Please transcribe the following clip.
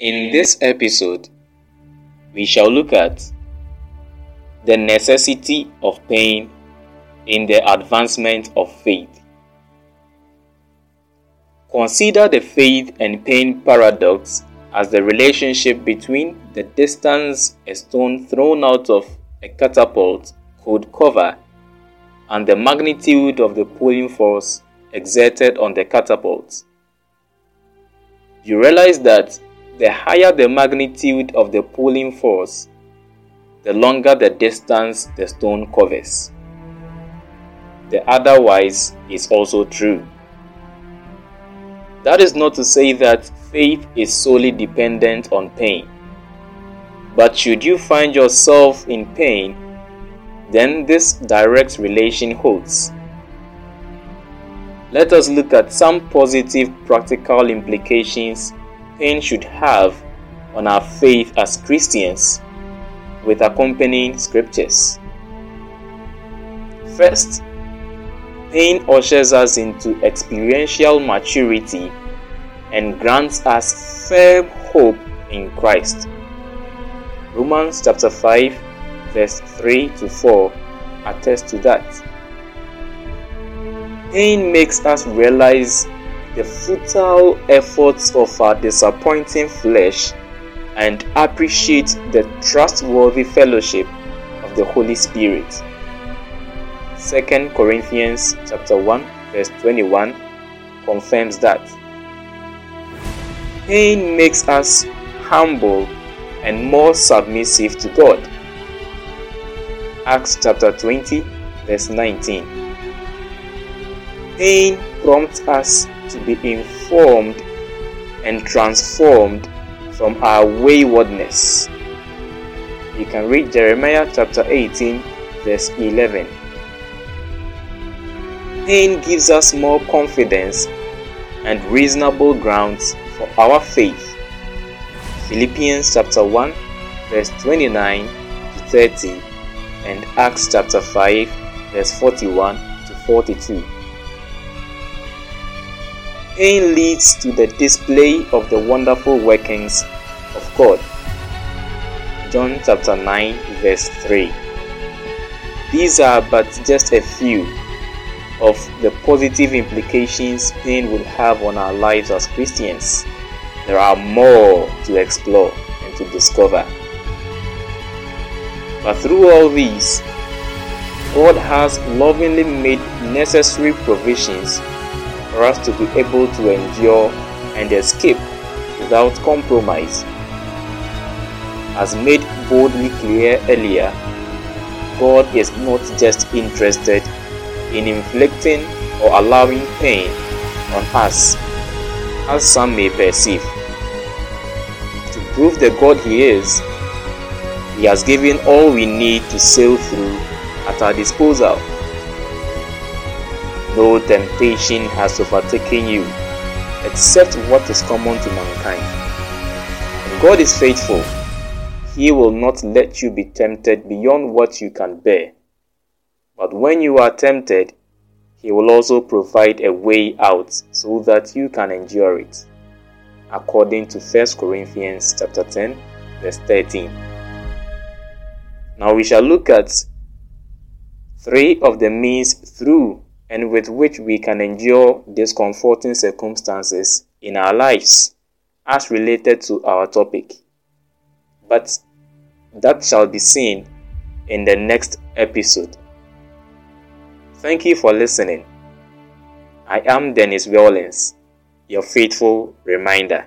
In this episode, we shall look at the necessity of pain in the advancement of faith. Consider the faith and pain paradox as the relationship between the distance a stone thrown out of a catapult could cover and the magnitude of the pulling force exerted on the catapult. You realize that the higher the magnitude of the pulling force, the longer the distance the stone covers. The otherwise is also true. That is not to say that faith is solely dependent on pain. But should you find yourself in pain, then this direct relation holds. Let us look at some positive practical implications pain should have on our faith as Christians with accompanying scriptures. First, pain ushers us into experiential maturity and grants us firm hope in Christ. Romans chapter 5, verse 3 to 4 attest to that. Pain makes us realize the futile efforts of our disappointing flesh and appreciate the trustworthy fellowship of the Holy Spirit. 2 Corinthians chapter 1 verse 21 confirms that. Pain makes us humble and more submissive to God. Acts chapter 20 verse 19. Pain prompts us to be informed and transformed from our waywardness. You can read Jeremiah chapter 18, verse 11. Pain gives us more confidence and reasonable grounds for our faith. Philippians chapter 1, verse 29 to 30, and Acts chapter 5, verse 41 to 42. Pain leads to the display of the wonderful workings of God. John chapter 9, verse 3. These are but just a few of the positive implications pain will have on our lives as Christians. There are more to explore and to discover. But through all these, God has lovingly made necessary provisions for us to be able to endure and escape without compromise. As made boldly clear earlier, God is not just interested in inflicting or allowing pain on us, as some may perceive. To prove the God He is, He has given all we need to sail through at our disposal. No temptation has overtaken you except what is common to mankind. And God is faithful. He will not let you be tempted beyond what you can bear. But when you are tempted, He will also provide a way out so that you can endure it. According to 1 Corinthians chapter 10, verse 13. Now we shall look at three of the means through and with which we can endure discomforting circumstances in our lives as related to our topic. But that shall be seen in the next episode. Thank you for listening. I am Dennis Rawlins, your faithful reminder.